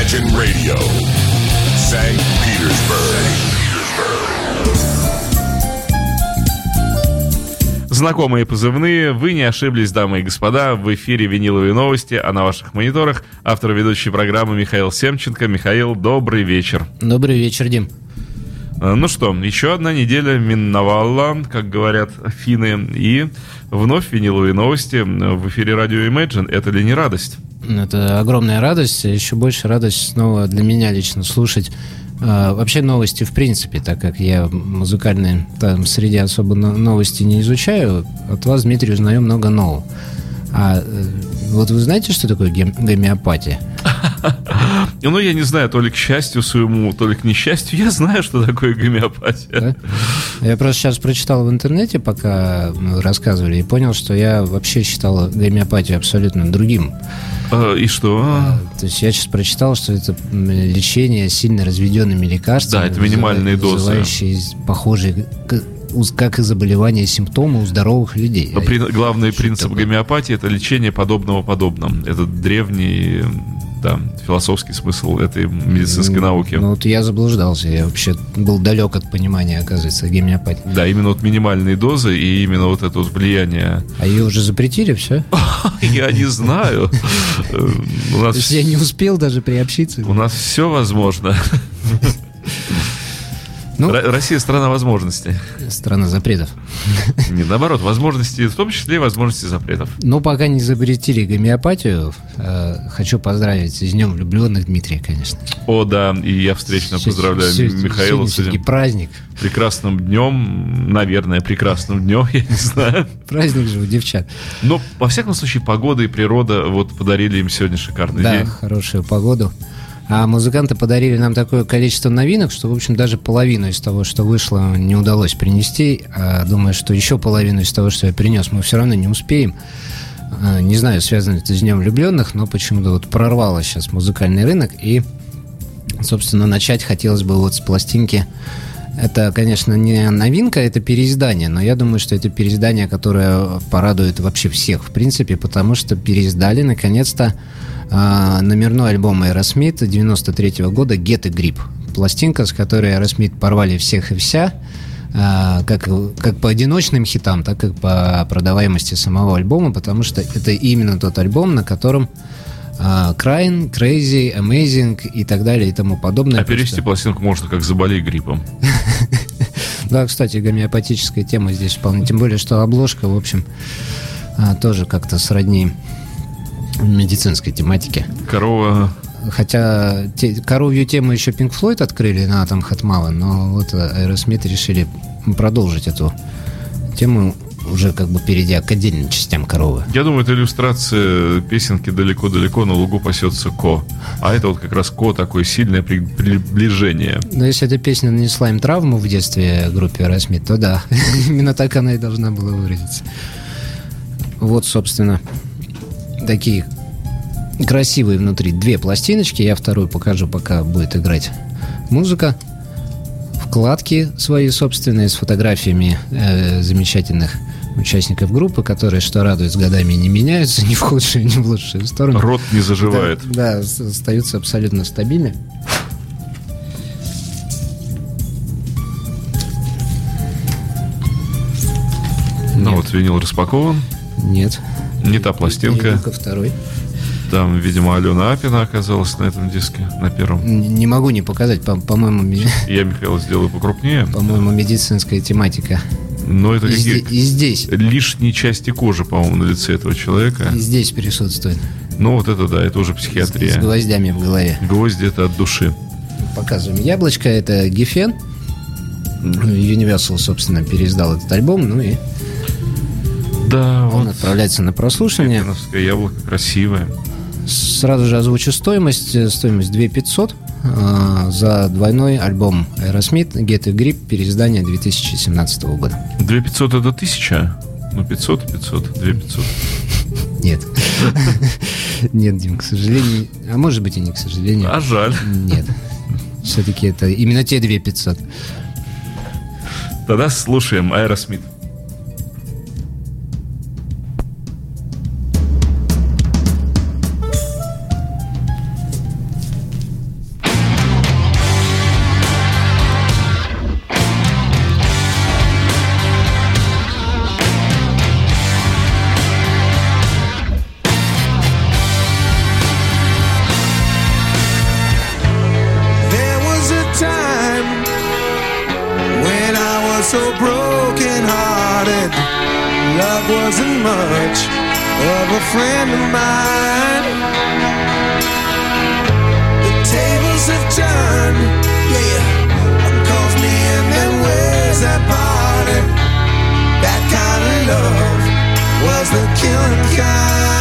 Imagine Radio, St. Petersburg. Знакомые позывные, вы не ошиблись, дамы и господа, в эфире «Виниловые новости», а на ваших мониторах автор ведущей программы Михаил Семченко. Михаил, добрый вечер. Добрый вечер, Дим. Э, Ну что, еще одна неделя миновала, как говорят финны, и вновь «Виниловые новости» в эфире радио Imagine. Это ли не радость? Это огромная радость, а еще больше радость снова для меня лично слушать э, вообще новости в принципе, так как я музыкальные там среди особо но- новости не изучаю, от вас, Дмитрий, узнаю много нового. А э, вот вы знаете, что такое гем- гомеопатия? Ну, я не знаю, то ли к счастью своему, то ли к несчастью, я знаю, что такое гомеопатия. Да? Я просто сейчас прочитал в интернете, пока мы рассказывали, и понял, что я вообще считал гомеопатию абсолютно другим. Э, И что? То есть я сейчас прочитал, что это лечение сильно разведенными лекарствами. Да, это минимальные вызыва- дозы. Вызывающие похожие, как и заболевания, симптомы у здоровых людей. Но при- главный Что принцип такое? гомеопатии – это лечение подобного подобным. Это древний да, философский смысл этой медицинской науки. Ну вот я заблуждался, я вообще был далек от понимания, оказывается, гомеопатии. Да, именно вот минимальные дозы и именно вот это вот влияние. А ее уже запретили, все? Я не знаю. Я не успел даже приобщиться. у нас все возможно. Ну, Россия страна возможностей. страна запретов. Не, наоборот, возможности, в том числе и возможности запретов. Ну, пока не запретили гомеопатию, э, хочу поздравить с Днем влюбленных Дмитрия, конечно. О, да, и я встречно Сегодня- поздравляю сегодня- Михаила сегодня с этим праздник. прекрасным днем, наверное, прекрасным днем, я не знаю. Праздник же у девчат. Но, во всяком случае, погода и природа вот подарили им сегодня шикарный Да, день. хорошую погоду. А музыканты подарили нам такое количество новинок, что, в общем, даже половину из того, что вышло, не удалось принести. А думаю, что еще половину из того, что я принес, мы все равно не успеем. А, Не знаю, связано это с Днем влюбленных, но почему-то вот прорвало сейчас музыкальный рынок. И, собственно, начать хотелось бы вот с пластинки. Это, конечно, не новинка, это переиздание, но я думаю, что это переиздание, которое порадует вообще всех, в принципе, потому что переиздали, наконец-то, а, номерной альбом Aerosmith 93 года «Get a Grip». Пластинка, с которой Aerosmith порвали всех и вся, а, как, как по одиночным хитам, так и по продаваемости самого альбома, потому что это именно тот альбом, на котором Crying, Crazy, Amazing и так далее и тому подобное. А перевести Просто- пластинку можно как «заболей гриппом». Да, кстати, гомеопатическая тема здесь вполне. Тем более, что обложка, в общем, а, тоже как-то сродни медицинской тематике. Корова... Хотя те- коровью тему еще Pink Floyd открыли на Atom Heart Mother, но вот Аэросмит решили продолжить эту тему, уже как бы перейдя к отдельным частям коровы. Я думаю, это иллюстрация песенки «Далеко-далеко на лугу пасется ко». А это вот как раз ко, такое сильное при- приближение. Но если эта песня нанесла им травму в детстве группе Aerosmith, то да, именно так она и должна была выразиться. Вот, собственно, такие красивые внутри две пластиночки. Я вторую покажу, пока будет играть музыка. Вкладки свои собственные с фотографиями э, замечательных участников группы, которые, что радует, с годами не меняются ни в худшую, ни в лучшую сторону. Рот не заживает. Да, да, остаются абсолютно стабильны. Ну Нет. вот винил распакован. Нет. Не та пластинка. Ко второй. Там, видимо, Алена Апина оказалась на этом диске, на первом. Не могу не показать, по- по-моему, Я, Михаил, сделаю покрупнее. по-моему, медицинская тематика. Но это И, какие и здесь, лишние части кожи, по-моему, на лице этого человека. и здесь присутствует. Ну вот это да, это уже С психиатрия. гвоздями в голове. Гвозди это от души. Показываем. Яблочко это Гефен. Universal, собственно, переиздал этот альбом, ну и Да, он вот отправляется на прослушивание. Яблоко красивое. Сразу же озвучу стоимость. Э, Стоимость 2500 э, за двойной альбом Aerosmith Get a Grip, переиздание 2017 года. 2500 это тысяча? Ну, 500 и 500, 2500. Нет. Нет, Дим, к сожалению. А может быть и не к сожалению. А жаль. Нет. Все-таки это именно те 2500. Тогда слушаем Аэросмит. wasn't much of a friend of mine. The tables have turned, yeah. One calls me and then where's that party? That kind of love was the killing kind.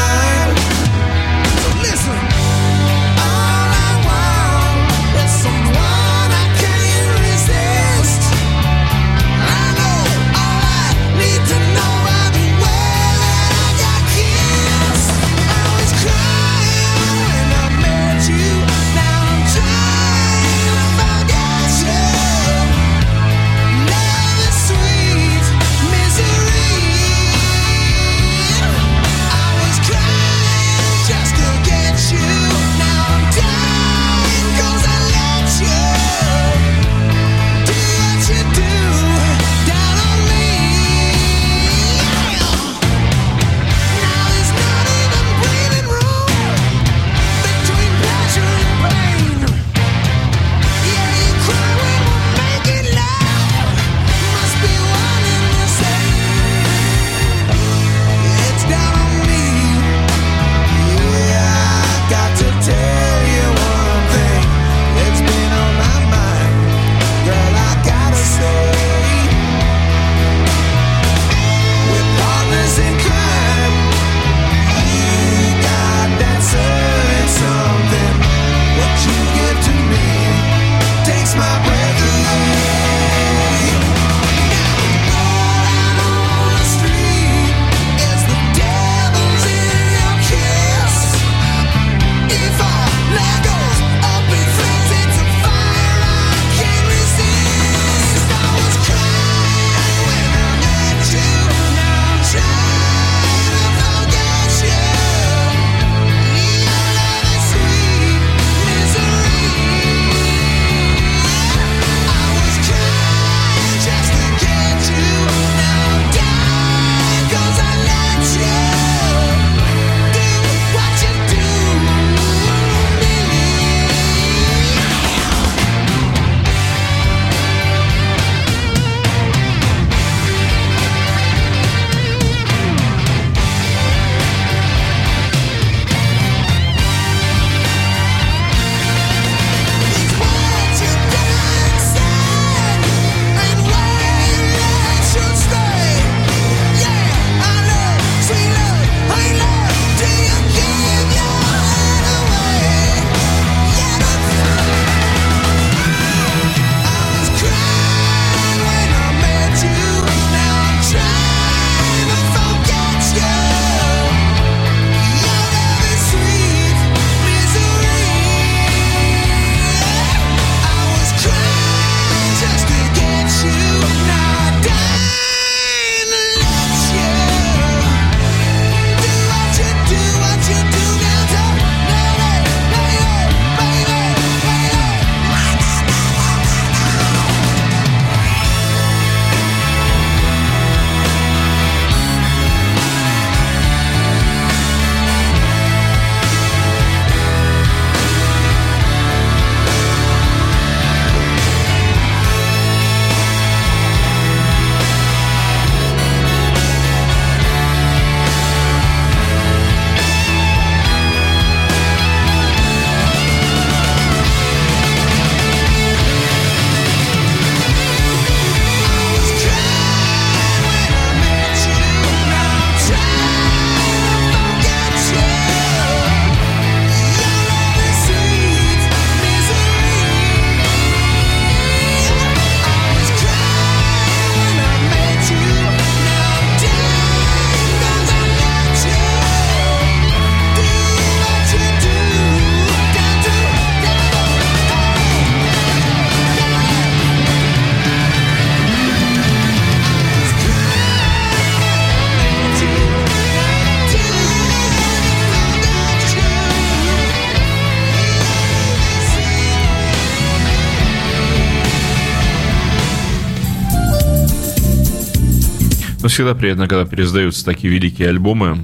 Ну, всегда приятно, когда пересдаются такие великие альбомы,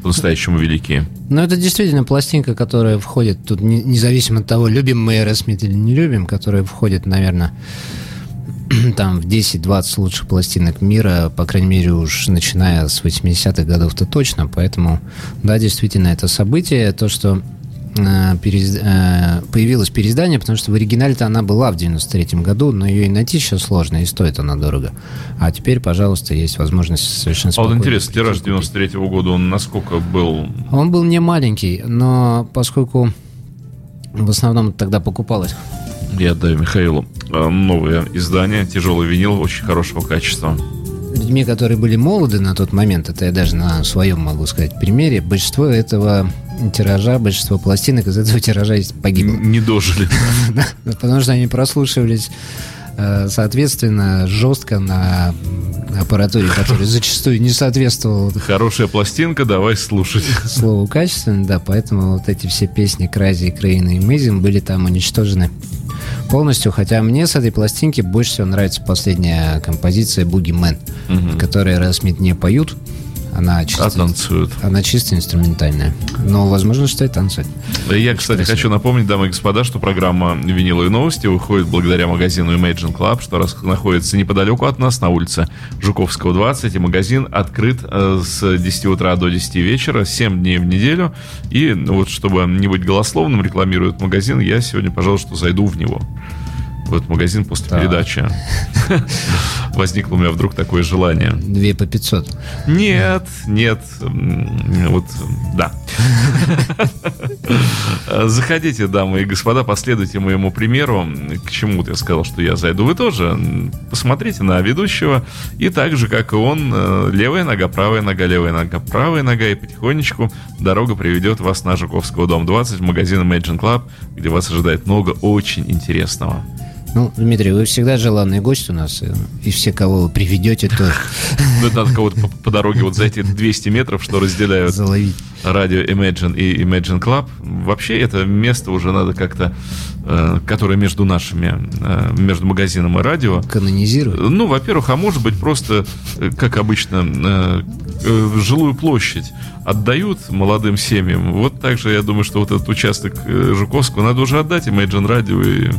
по-настоящему великие. Ну, это действительно пластинка, которая входит, тут независимо от того, любим мы Аэросмит или не любим, которая входит, наверное, там в 10-20 лучших пластинок мира, по крайней мере, уж начиная с 80-х годов-то точно, поэтому, да, действительно, это событие, то, что э, перез- э, появилось переиздание, потому что в оригинале-то она была в 93-м году, но ее и найти сейчас сложно, и стоит она дорого. А теперь, пожалуйста, есть возможность совершенно А вот спокойно интересно, тираж купить. 93 года, он насколько был... Он был не маленький, но поскольку в основном тогда покупалось Я отдаю Михаилу э, новое издание, тяжелый винил, очень хорошего качества. людьми, которые были молоды на тот момент, это я даже на своем могу сказать примере, большинство этого тиража, большинство пластинок из этого тиража погибло. Не дожили. Потому что они прослушивались, э, соответственно, жестко на аппаратуре, которая зачастую не соответствовала Хорошая пластинка, давай слушать. слову качественно, да, поэтому вот эти все песни Crazy, Cryin', Amazing были там уничтожены полностью, хотя мне с этой пластинки больше всего нравится последняя композиция «Boogie Man», в которой Расмит не поют, она чисто, А танцуют. она чисто инструментальная, но возможно, что и танцует. Я, кстати, красиво. хочу напомнить, дамы и господа, что программа «Виниловые новости» выходит благодаря магазину Imagine Club, что раз находится неподалеку от нас, на улице Жуковского, 20. И магазин открыт э, с 10 утра до 10 вечера, 7 дней в неделю. И ну, вот, чтобы не быть голословным, рекламирует магазин, я сегодня, пожалуйста, зайду в него. В этот магазин после Так. передачи. Возникло у меня вдруг такое желание. Две по 500. Нет, нет, вот, да. Заходите, дамы и господа, последуйте моему примеру. К чему вот я сказал, что я зайду. Вы тоже посмотрите на ведущего. И так же, как и он, э, левая нога, правая нога, левая нога, правая нога. И потихонечку дорога приведет вас на Жуковского, дом 20, в магазин Imagine Club, где вас ожидает много очень интересного. Ну, Дмитрий, вы всегда желанный гость у нас, э, и все, кого вы приведете, тоже Ну, это надо кого-то по, дороге вот за эти 200 метров, что разделяют радио Imagine и Imagine Club. Вообще это место уже надо как-то, э, которое между нашими, э, между магазином и радио. Канонизируют. Ну, во-первых, а может быть просто, как обычно, жилую площадь отдают молодым семьям. Вот так же, я думаю, что вот этот участок Жуковского надо уже отдать Imagine Radio и,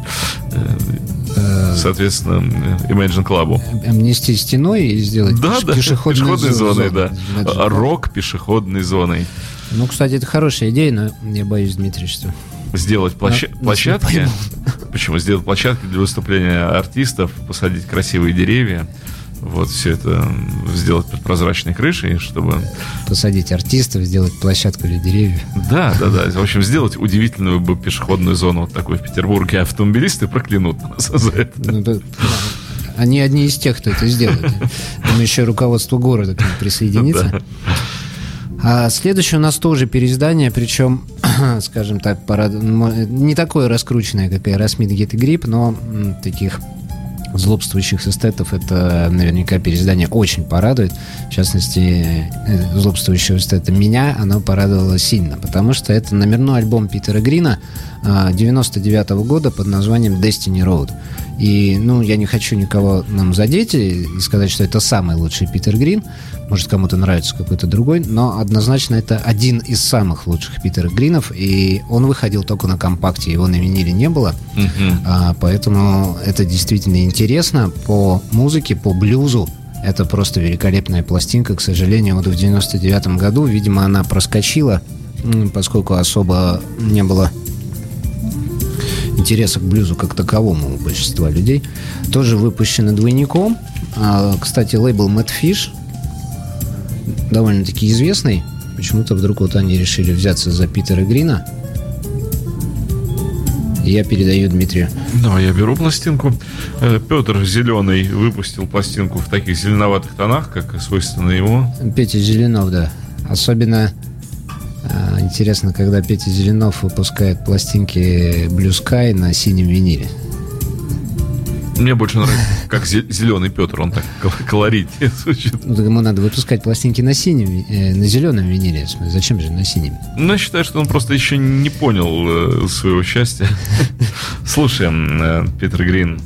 соответственно, э, Imagine Club. Амнести стеной и сделать Да, пеш- да, пешеходной, пешеходной зо- зоной, зоной. да. Значит, Рок пешеходной зоной. Ну, кстати, это хорошая идея, но я боюсь, Дмитрий, что... Сделать площа- площадки. Почему? Сделать площадки для выступления артистов, посадить красивые деревья. Вот все это сделать под прозрачной крышей, чтобы... Посадить артистов, сделать площадку для деревьев. Да, да, да. В общем, сделать удивительную бы пешеходную зону вот такой в Петербурге. Автомобилисты проклянут нас за это. Ну, да. Они одни из тех, кто это сделает. Думаю, еще руководство города к ним присоединится. Да. А следующее у нас тоже переиздание, причем, скажем так, мо- не такое раскрученное, как Aerosmith Get a Grip, но м, таких злобствующих эстетов это наверняка переиздание очень порадует. В частности, э, злобствующего эстета меня оно порадовало сильно, потому что это номерной альбом Питера Грина 99 года под названием Destiny Road. И, ну, я не хочу никого нам задеть и сказать, что это самый лучший Питер Грин. Может, кому-то нравится какой-то другой, но однозначно это один из самых лучших Питера Гринов, и он выходил только на компакте, его на виниле не было. Мгм. А, поэтому это действительно интересно по музыке, по блюзу. Это просто великолепная пластинка. К сожалению, вот в 99 году, видимо, она проскочила, поскольку особо не было интереса к блюзу как таковому у большинства людей. Тоже выпущена двойником. А, кстати, лейбл Mad Fish довольно-таки известный. Почему-то вдруг вот они решили взяться за Питера Грина. Я передаю Дмитрию. Да, я беру пластинку. Э, Петр Зеленый выпустил пластинку в таких зеленоватых тонах, как свойственно ему. Петя Зеленов, да. Особенно а, интересно, когда Петя Зеленов выпускает пластинки Blue Sky на синем виниле. Мне больше нравится, как зеленый Петр, он так кол- колоритнее звучит. Ну, так ему надо выпускать пластинки на синем, э, на зеленом виниле. Зачем же на синем? Ну, я считаю, что он просто еще не понял э, своего счастья. Слушаем, э, Питер Грин.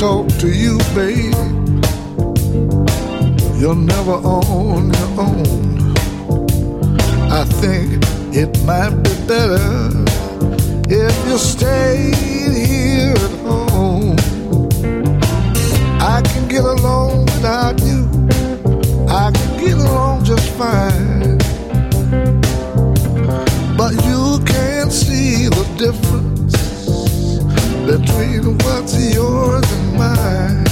To you, babe. You're never on your own. I think it might be better if you stayed here at home. I can get along without you. I can get along just fine. But you can't see the difference between what's yours and mine.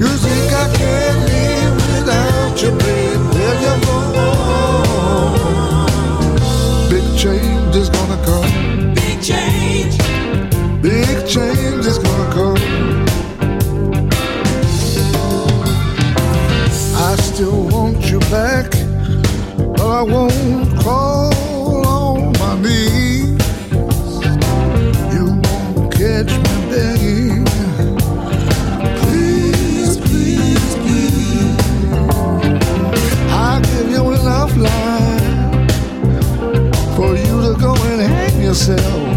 You think I can't live without you, babe? Where you go? Big change is gonna come. Big change. Big change is gonna come. I still want you back, but I won't céu.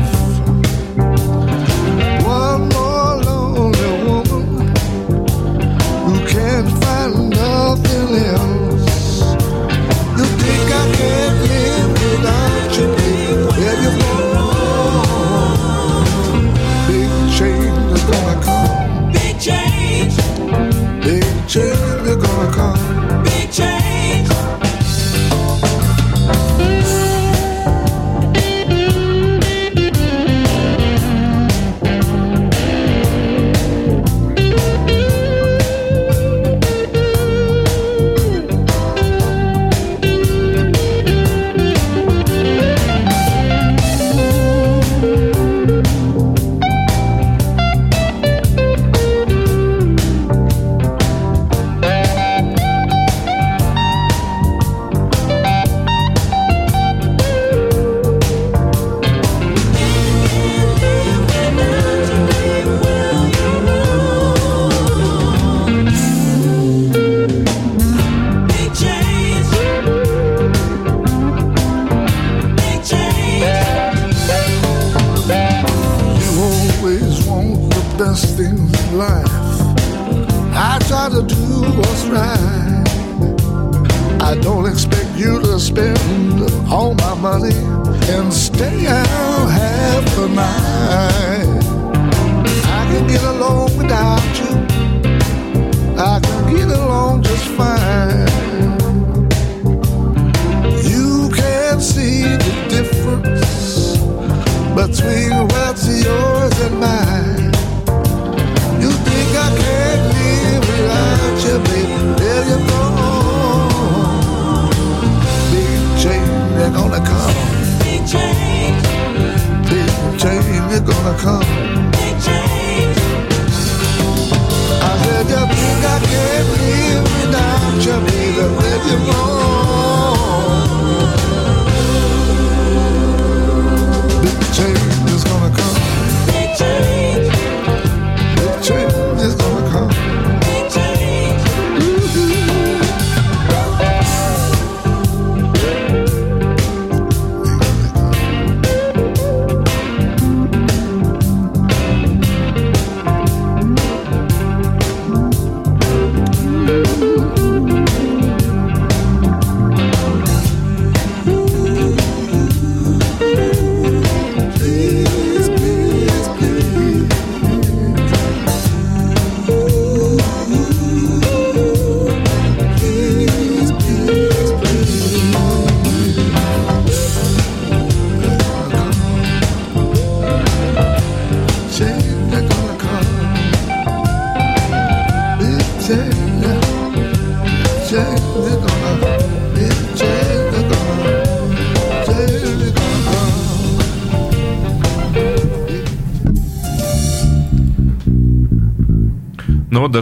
Turn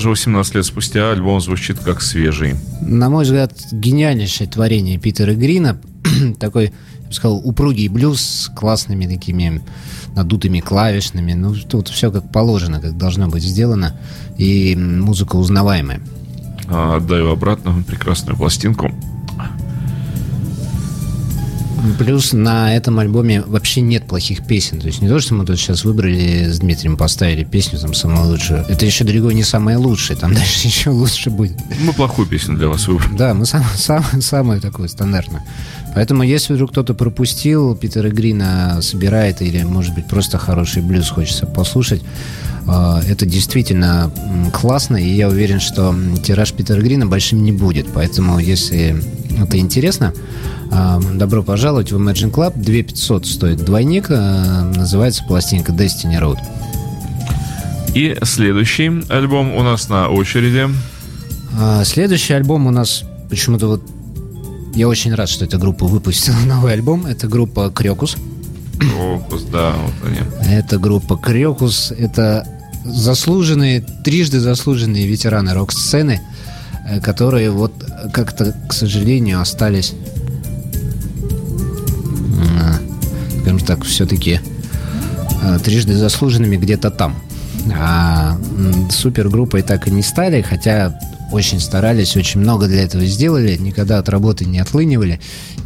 даже 18 лет спустя альбом звучит как свежий. На мой взгляд, гениальнейшее творение Питера Грина. Такой, я бы сказал, упругий блюз с классными такими надутыми клавишными. Ну, тут все как положено, как должно быть сделано. И музыка узнаваемая. А, Отдаю обратно прекрасную пластинку. Плюс на этом альбоме вообще нет плохих песен. То есть не то, что мы тут сейчас выбрали с Дмитрием, поставили песню там самую лучшую. Это еще далеко не самое лучшее, там дальше еще лучше будет. Мы плохую песню для вас выбрали. Да, мы сам, сам, самое такое стандартное. Поэтому, если вдруг кто-то пропустил, Питера Грина собирает, или, может быть, просто хороший блюз хочется послушать, э, это действительно классно, и я уверен, что тираж Питера Грина большим не будет. Поэтому, если это интересно, добро пожаловать в Imagine Club. 2500 стоит двойник, э, называется пластинка Destiny Road. И следующий альбом у нас на очереди. А, Следующий альбом у нас почему-то вот я очень рад, что эта группа выпустила новый альбом. Это группа Крекус. Крокус, да, вот они. Это группа Крекус. Это заслуженные, трижды заслуженные ветераны рок-сцены, э, которые вот как-то, к сожалению, остались, так, все-таки э, трижды заслуженными где-то там. А супергруппой так и не стали, хотя очень старались, очень много для этого сделали, никогда от работы не отлынивали,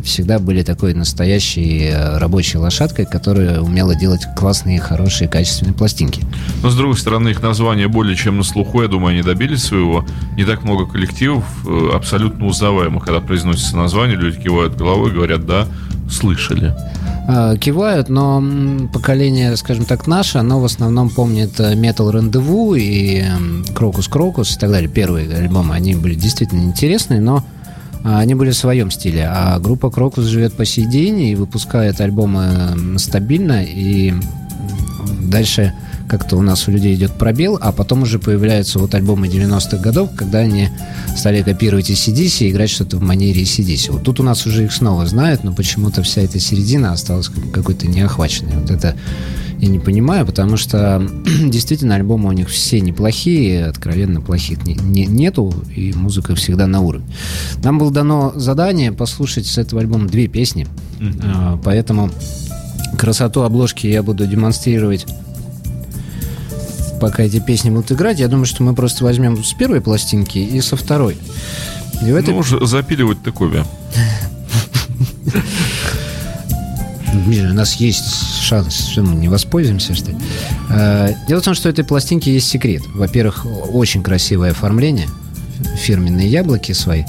всегда были такой настоящей э, рабочей лошадкой, которая умела делать классные, хорошие, качественные пластинки. Но, с другой стороны, их название более чем на слуху. Я думаю, они добились своего. Не так много коллективов э, абсолютно узнаваемых. Когда произносится название, люди кивают головой говорят, да, слышали. А, Кивают, но поколение, скажем так, наше, оно в основном помнит э, Metal Rendezvous и Крокус Крокус и так далее. Первые альбомы, они были действительно интересные, но а, они были в своем стиле. А группа Крокус живет по сей день и выпускает альбомы стабильно, и дальше как-то у нас у людей идет пробел, а потом уже появляются вот альбомы 90-х годов, когда они стали копировать ACDC и играть что-то в манере ACDC. Вот тут у нас уже их снова знают, но почему-то вся эта середина осталась как- какой-то неохваченной. Вот это я не понимаю, потому что действительно альбомы у них все неплохие, откровенно плохих не- не- нету, и музыка всегда на уровне. Нам было дано задание послушать с этого альбома две песни, А, поэтому красоту обложки я буду демонстрировать пока эти песни будут играть. Я думаю, что мы просто возьмем с первой пластинки и со второй. И в этой... Ну, уже запиливать такое. У нас есть шанс, что мы не воспользуемся, что ли? Э, Дело в том, что у этой пластинки есть секрет. Во-первых, очень красивое оформление, фирменные яблоки свои.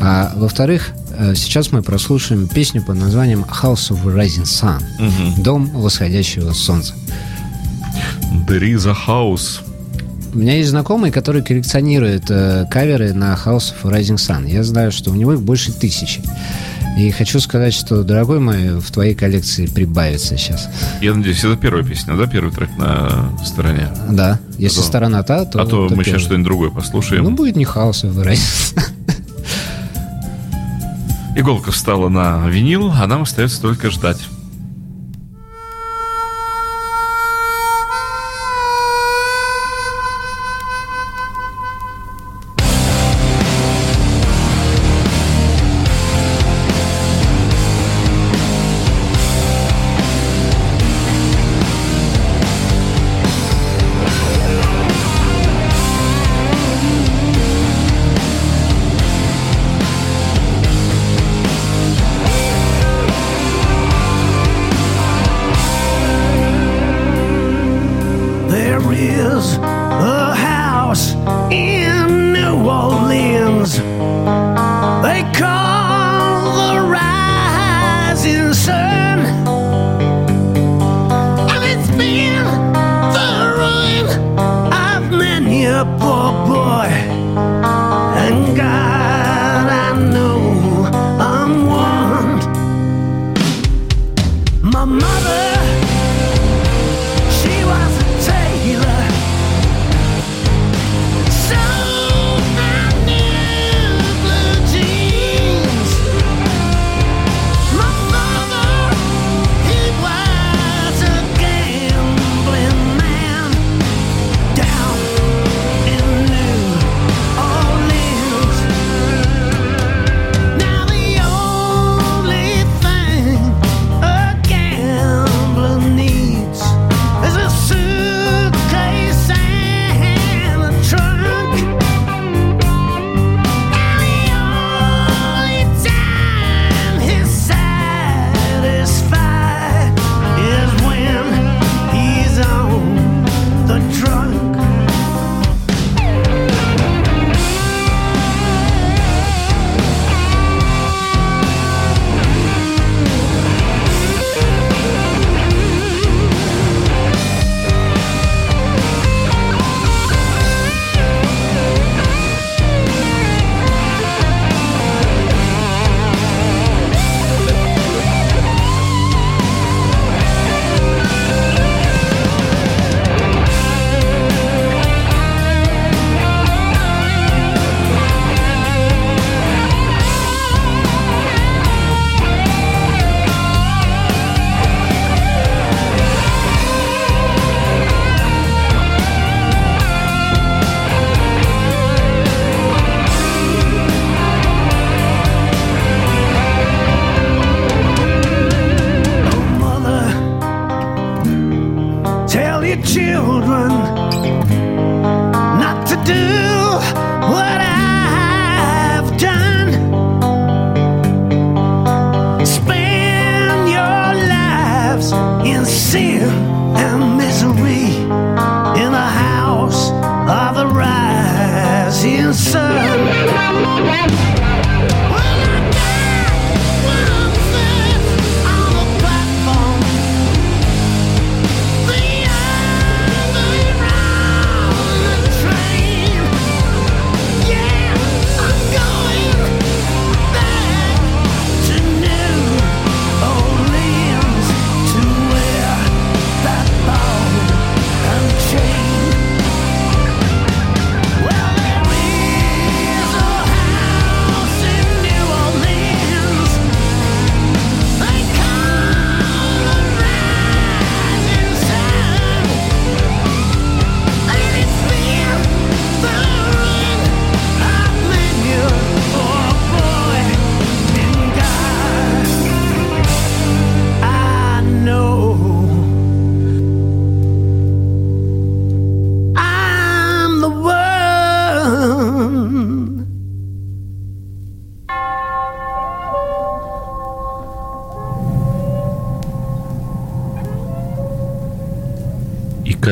А во-вторых, э, сейчас мы прослушаем песню под названием House of Rising Sun. Дом восходящего солнца. There is a house. У меня есть знакомый, который коллекционирует э, каверы на House of Rising Sun. Я знаю, что у него их больше тысячи. И хочу сказать, что, дорогой мой, в твоей коллекции прибавится сейчас. Я надеюсь, это первая песня, да? Первый трек на стороне. Да, если А то- сторона та, то... а то мы первый. сейчас что-нибудь другое послушаем. Ну, будет не House of Rising Sun. Иголка встала на винил, а нам остается только ждать.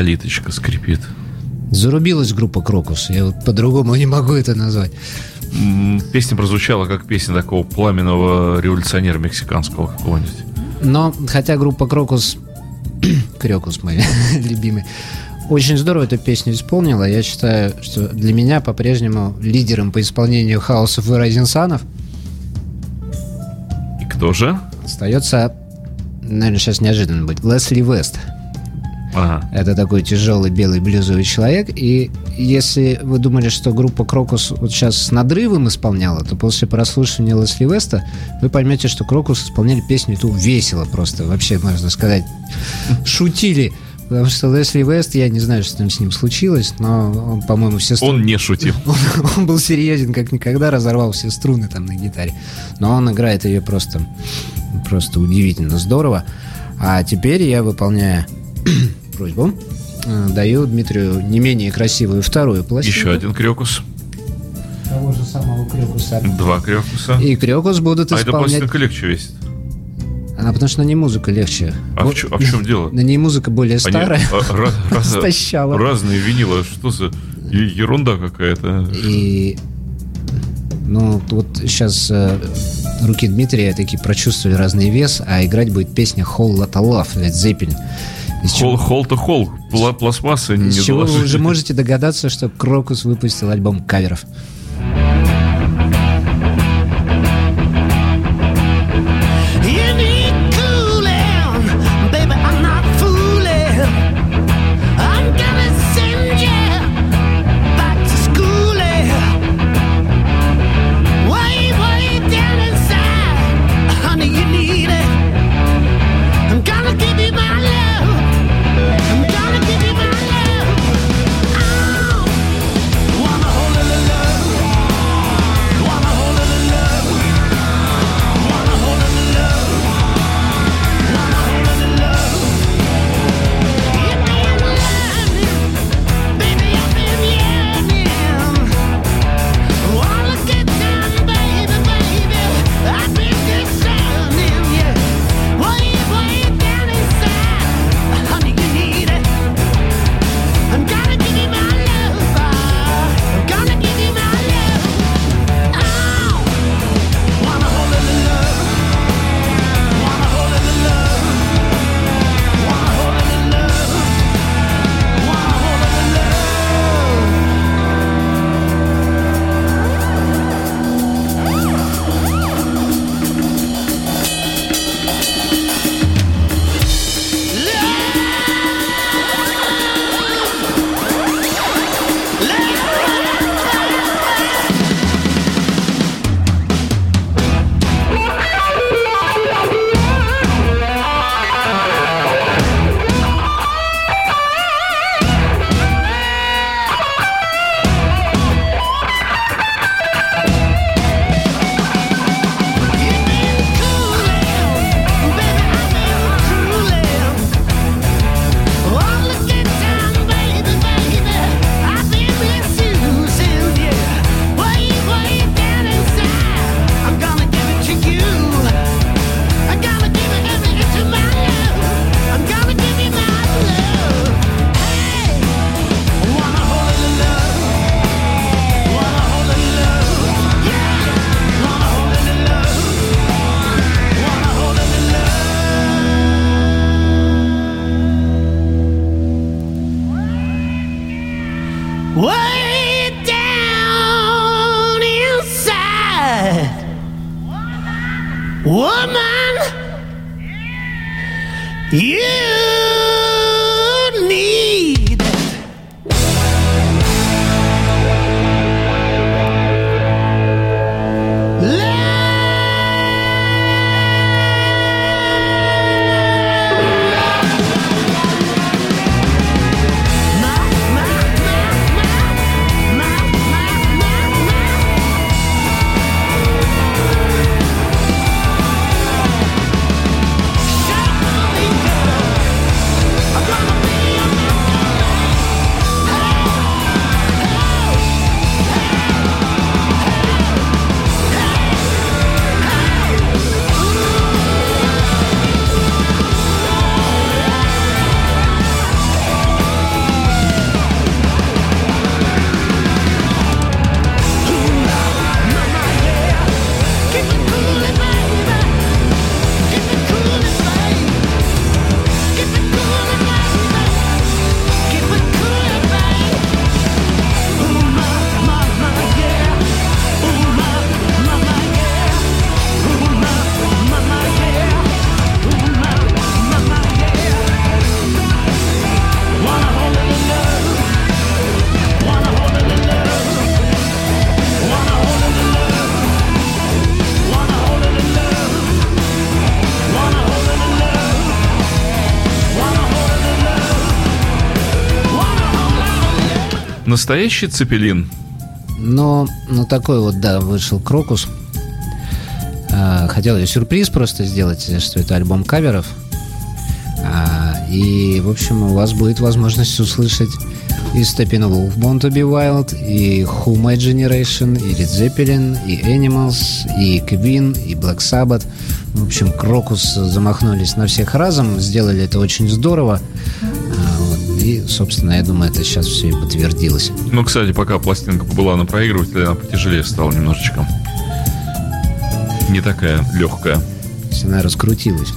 Калиточка скрипит. Зарубилась группа Крокус. Я вот по-другому не могу это назвать. Песня прозвучала как песня такого пламенного революционера мексиканского какого-нибудь. Но хотя группа Крокус, Крокус мой любимый, очень здорово эту песню исполнила. Я считаю, что для меня по-прежнему лидером по исполнению хаосов и Райзенсанов И кто же? остается, наверное, сейчас неожиданно будет, Лесли Вест. Ага. Это такой тяжелый белый блюзовый человек. И если вы думали, что группа Крокус вот сейчас с надрывом исполняла, то после прослушивания Лесли Веста вы поймете, что Крокус исполняли песню эту весело просто. Вообще, можно сказать, шутили. Потому что Лесли Вест, я не знаю, что там с ним случилось, но он, по-моему, все струны... Он не шутил. Он, он был серьезен, как никогда, разорвал все струны там на гитаре. Но он играет ее просто, просто удивительно здорово. А теперь я, выполняя просьбу, э, даю Дмитрию не менее красивую вторую пластинку. Еще один крекус. Того же самого Крёкуса. Два крекуса. И Крёкус будут А эта исполнять... пластинка легче весит. А потому что на ней музыка легче. А в Вот- чё- а в чем дело? На ней музыка более Они, старая. а, ra- раз- Растащала. разные винилы. Что за е- ерунда какая-то? И ну вот сейчас руки Дмитрия такие прочувствовали разный вес, а играть будет песня Whole Lotta Love Led Zeppelin. Холл, холл-то холл. Пла- Пластмасса не из чего вы уже можете догадаться, что Крокус выпустил альбом каверов. Настоящий цепелин. Но, ну, такой вот, да, вышел Крокус. А, хотел я сюрприз просто сделать, что это альбом каверов. А, и, в общем, у вас будет возможность услышать и Steppenwolf, Born to be Wild, и Who My Generation, и Led Zeppelin, и Animals, и Queen, и Black Sabbath. В общем, Крокус замахнулись на всех разом, сделали это очень здорово. И, собственно, я думаю, это сейчас все и подтвердилось. Ну, кстати, пока пластинка была на проигрывателе, она потяжелее стала немножечко. Не такая легкая. То есть она раскрутилась.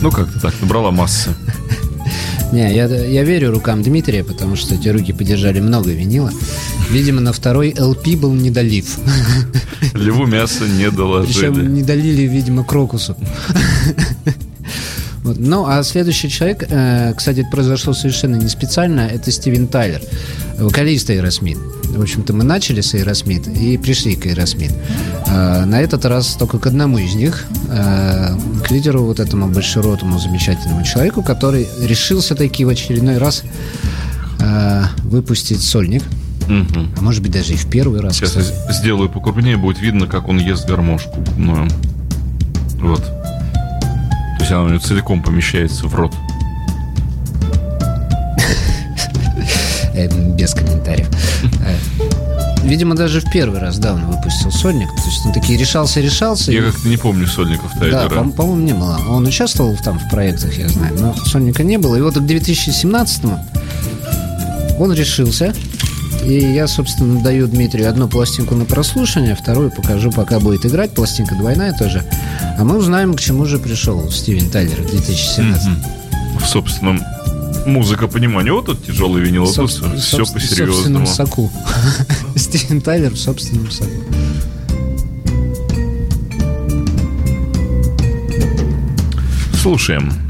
Ну, как-то так, набрала массы. Не, я, я верю рукам Дмитрия, потому что эти руки поддержали много винила. Видимо, на второй LP был недолив. Льву мясо не доложили. Причем не долили, видимо, крокусу. Вот. Ну, а следующий человек, э, кстати, это произошло совершенно не специально, это Стивен Тайлер, вокалист Aerosmith. В общем-то, мы начали с Aerosmith и пришли к Aerosmith. Э, на этот раз только к одному из них, э, к лидеру вот этому большеротому замечательному человеку, который решился таки в очередной раз э, выпустить сольник. Мгм. А может быть, даже и в первый раз. Сейчас кстати. сделаю покрупнее, будет видно, как он ест гармошку губную. Вот. То есть она у него целиком помещается в рот. Э, без комментариев. Э, Видимо, даже в первый раз, да, он выпустил сольник. То есть он таки решался-решался. Я и- как-то не помню сольников Да, Тайлера. по- по-моему, не было. Он участвовал там в проектах, я знаю, но Соника не было. И вот к 2017 он решился. И я, собственно, даю Дмитрию одну пластинку на прослушивание, вторую покажу, пока будет играть. Пластинка двойная тоже. А мы узнаем, к чему же пришел Стивен Тайлер в 2017. Мгм. В собственном музыка понимания. Вот тут тяжелый винил, а тут Собствен- все собствен- В по-серьезному. собственном соку. Стивен Тайлер в собственном соку. Слушаем.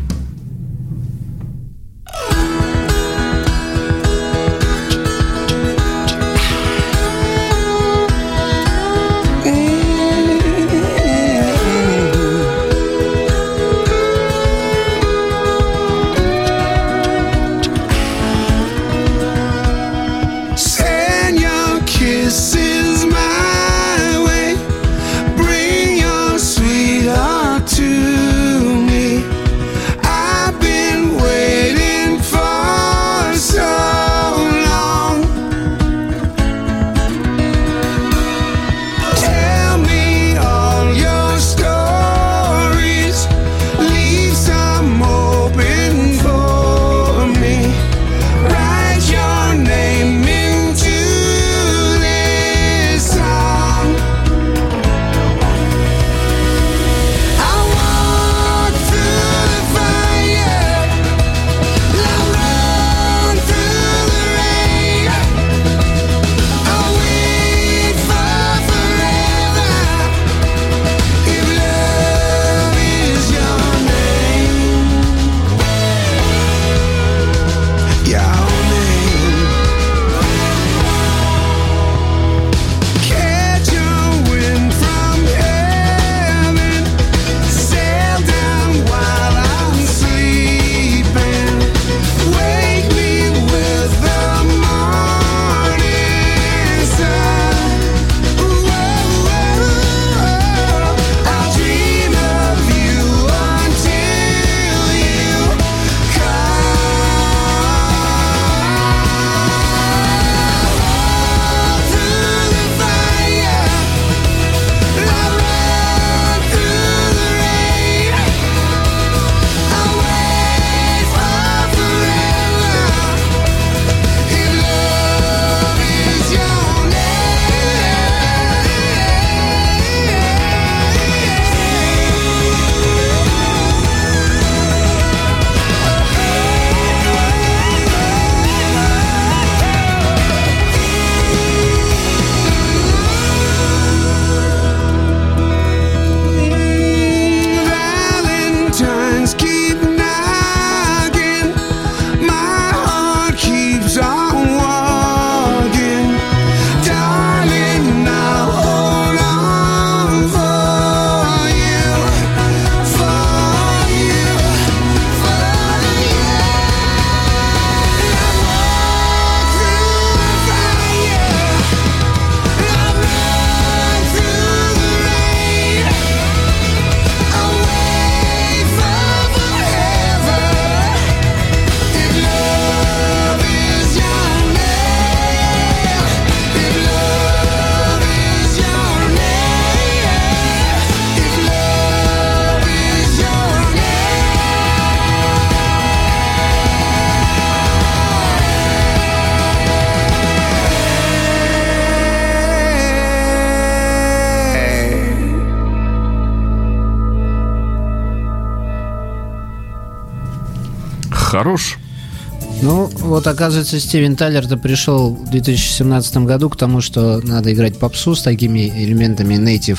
Вот, оказывается, Стивен Тайлер-то пришел в 2017 году к тому, что надо играть попсу с такими элементами native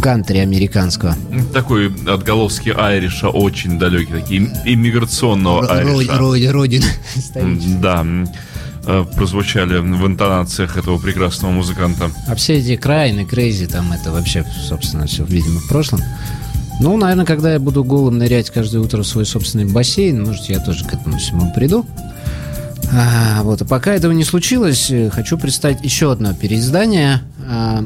кантри американского. Такой отголоски Irish а, очень далекий, такие иммиграционного Ро- Irish а. ро- Родина историческая. М, Да, э, прозвучали в интонациях этого прекрасного музыканта. А все эти Cryin ы, Crazy, там это вообще, собственно, все, видимо, в прошлом. Ну, наверное, когда я буду голым нырять каждое утро в свой собственный бассейн, может, я тоже к этому всему приду. А, вот, а пока этого не случилось, э, хочу представить еще одно переиздание. а,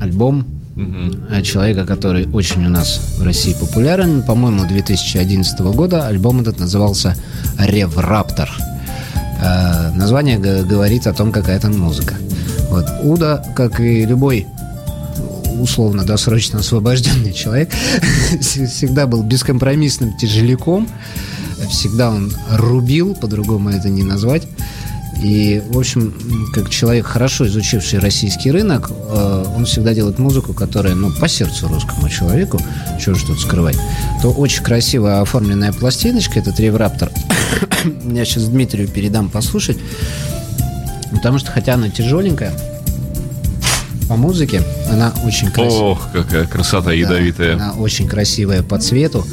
альбом э, человека, который очень у нас в России популярен. По-моему, 2011 года альбом этот назывался «Ревраптор». Э, Название говорит о том, какая там музыка. Вот. Уда, как и любой условно досрочно освобожденный человек, всегда был бескомпромиссным тяжеляком. Всегда он рубил, по-другому это не назвать. И, в общем, как человек, хорошо изучивший российский рынок, э, он всегда делает музыку, которая, ну, по сердцу русскому человеку, чего же тут скрывать, то очень красиво оформленная пластиночка, этот ревраптор. Я сейчас Дмитрию передам послушать, потому что, хотя она тяжеленькая, по музыке она очень красивая. Ох, какая красота ядовитая. Она очень красивая по цвету.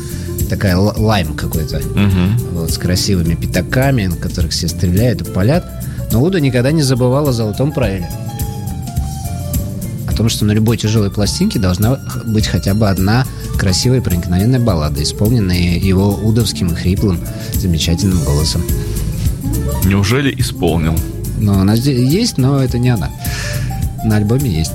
Такая лайм какой-то. Вот, с красивыми пятаками, на которых все стреляют и палят. Но Уда никогда не забывала о золотом правиле. О том, что на любой тяжелой пластинке должна быть хотя бы одна красивая проникновенная баллада, исполненная его удовским и хриплым замечательным голосом. Неужели исполнил? Но она здесь есть, но это не она. На альбоме есть.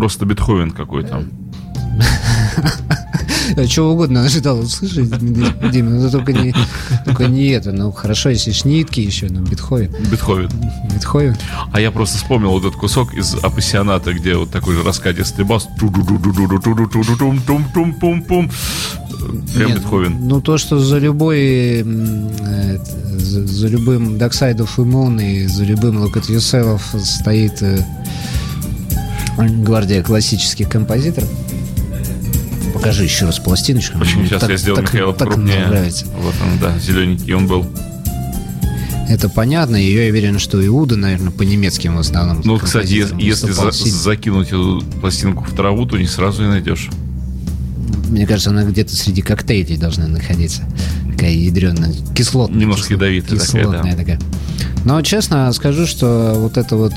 просто Бетховен какой-то. Чего угодно ожидал услышать, Дима, но только не, только не это. Ну, хорошо, если шнитки еще, но ну, Бетховен. Бетховен. Бетховен. А я просто вспомнил вот этот кусок из «Апассионата», где вот такой же раскатистый бас. Прям ну, Бетховен. Ну, то, что за любой... Э, за, за любым Dark Side of the Moon и за любым Look at Yourself стоит э, гвардия классических композиторов. Покажи еще раз пластиночку. Почему сейчас так- я сделал так- Михаила так мне покрупнее? нравится. Вот он, да, зелененький он был. Это понятно, и я уверен, что Иуда, наверное, по немецким в основном. Ну, кстати, если за- закинуть эту пластинку в траву, то не сразу и найдешь. Мне кажется, она где-то среди коктейлей должна находиться. Такая ядреная, кислотная. Немножко кисло- ядовитая такая, Кислотная да. такая. Но, честно скажу, что вот это вот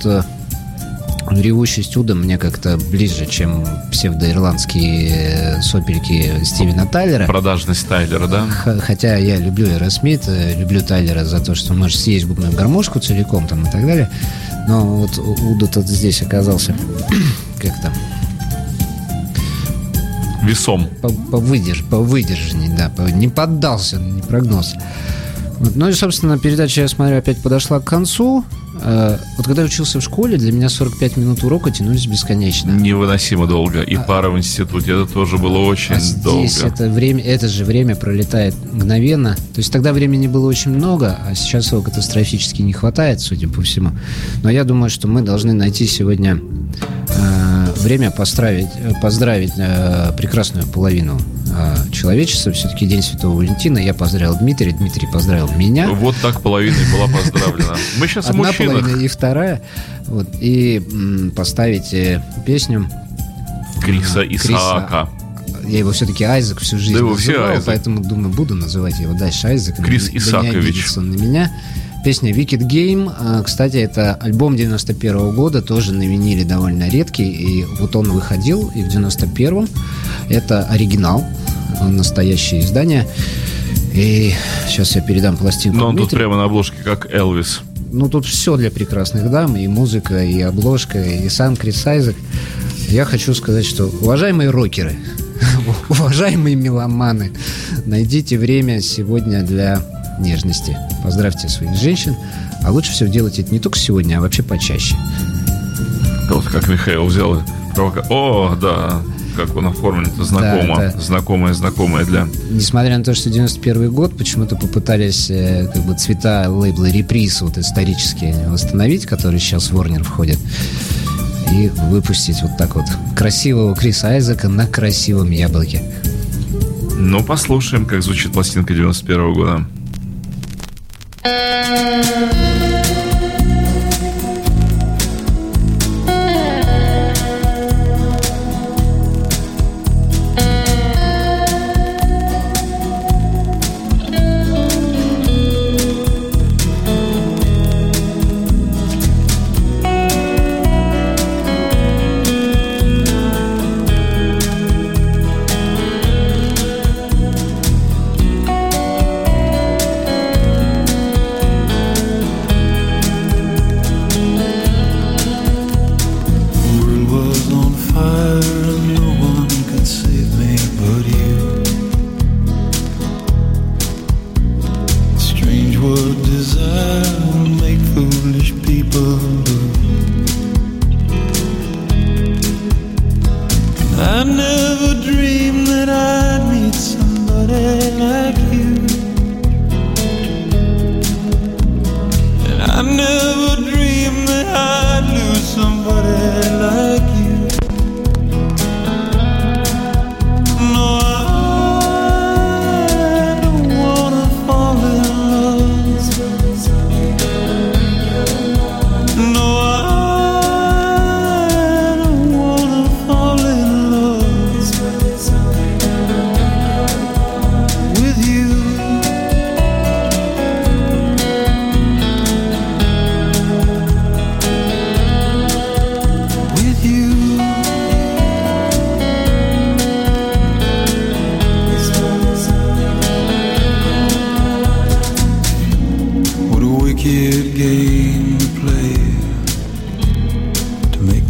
ревущесть Уда мне как-то ближе, чем псевдоирландские э, сопельки Стивена Тайлера. Продажность Тайлера, да? Х- Хотя я люблю Эросмит, э, люблю Тайлера за то, что может съесть губную гармошку целиком там и так далее. Но вот Уда тут здесь оказался как-то Весом. по, повыдерж, повыдержанней, да, по- не поддался, не прогнулся. Вот. Ну и, собственно, передача, я смотрю, опять подошла к концу. Э, вот когда я учился в школе, для меня 45 минут урока тянулись бесконечно. Невыносимо долго. И пара в институте, это тоже было очень А здесь долго. это время, это же время пролетает мгновенно. То есть тогда времени было очень много, а сейчас его катастрофически не хватает, судя по всему. Но я думаю, что мы должны найти сегодня э, время поздравить, э, поздравить э, прекрасную половину э, человечества. Все-таки День Святого Валентина. Я поздравил Дмитрия, Дмитрий поздравил меня. Вот так половина была поздравлена. Мы сейчас Одна половина и вторая. Вот, и м, поставить э, песню Криса Криса. Исаака. Я его все-таки Айзек всю жизнь Да называл, Айзек. поэтому, думаю, буду называть его дальше Айзек. Крис Да Исакович. он на меня. Песня Wicked Game. а, Кстати, это альбом 91 года, тоже на виниле довольно редкий. И вот он выходил и в 91-м. Это оригинал, настоящее издание. И сейчас я передам пластинку Но он тут Дмитрию. прямо на обложке, как Элвис. Ну, тут все для прекрасных дам, и музыка, и обложка, и сам Крис Айзек. Я хочу сказать, что, уважаемые рокеры, уважаемые меломаны, найдите время сегодня для нежности. Поздравьте своих женщин, а лучше всего делать это не только сегодня, а вообще почаще. Вот как Михаил взял. провока- О, да. Как он оформлен, это знакомо. Да, да. Знакомое, знакомое для... Несмотря на то, что 91 год, почему-то попытались э, как бы цвета лейбла реприз вот исторические восстановить, которые сейчас в Warner входят, и выпустить вот так вот красивого Криса Айзека на красивом яблоке. Ну, послушаем, как звучит пластинка 91 года.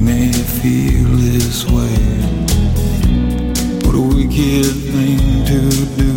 me feel this way. What a wicked thing to do.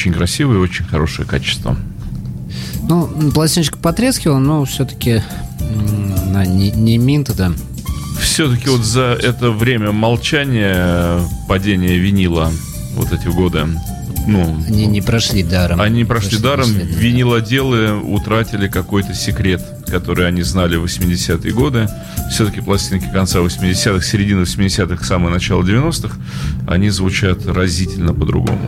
Очень красивое и очень хорошее качество. Ну, пластиночка потрескивала, но все-таки она не, не минт, да. Все-таки вот за это время молчания, падения винила, вот эти годы, ну, Они не прошли даром. Они прошли даром, бесследно, да. винилоделы утратили какой-то секрет, который они знали в 80-е годы. Все-таки пластинки конца 80-х, середины 80-х, самое начало 90-х, они звучат разительно по-другому.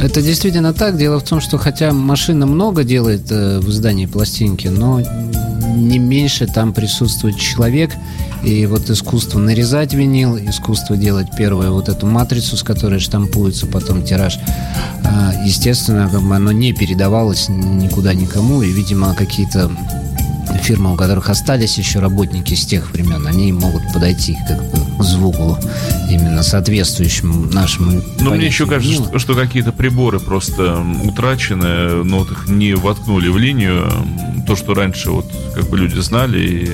Это действительно так. Дело в том, что хотя машина много делает э, в издании пластинки, но не меньше там присутствует человек. И вот искусство нарезать винил, искусство делать первую вот эту матрицу, с которой штампуется потом тираж, а, естественно, как бы оно не передавалось никуда никому. И, видимо, какие-то фирмы, у которых остались еще работники с тех времен, они могут подойти как бы к звуку именно соответствующему нашему Но Ну, мне еще кажется, что, что какие-то приборы просто утрачены, но вот их не воткнули в линию. То, что раньше вот как бы люди знали и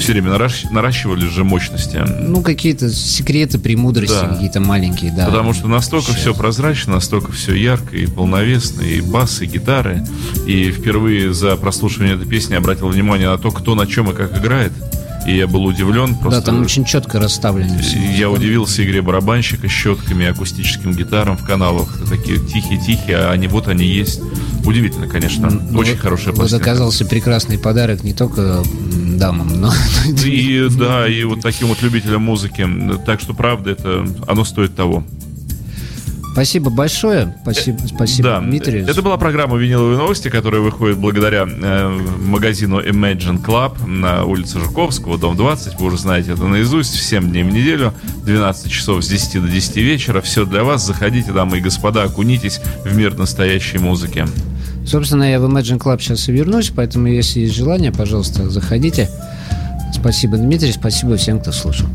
все время наращ- наращивали же мощности. Ну, какие-то секреты, премудрости Да. какие-то маленькие, да. Потому что настолько все прозрачно, настолько все ярко и полновесно, и бас, и гитары. И впервые за прослушивание этой песни обратил внимание на то, кто на чем и как играет. И я был удивлен. Просто Да, там очень четко расставлены все. Я удивился игре барабанщика с щетками, акустическим гитарам в каналах. Такие тихие-тихие, а они вот они есть. Удивительно, конечно. Ну, Очень вот- хорошая Вот пластинка. оказался прекрасный подарок не только дамам, но И да, и вот таким вот любителям музыки. Так что, правда, это оно стоит того. Спасибо большое. Спасибо, спасибо Да, Дмитрию. это была программа «Виниловые новости», которая выходит благодаря э, магазину Imagine Club на улице Жуковского, дом 20. Вы уже знаете это наизусть. Всем дней в неделю, 12 часов с 10 до 10 вечера. Все для вас. Заходите, дамы и господа, окунитесь в мир настоящей музыки. Собственно, я в Imagine Club сейчас и вернусь, поэтому, если есть желание, пожалуйста, заходите. Спасибо, Дмитрий, спасибо всем, кто слушал.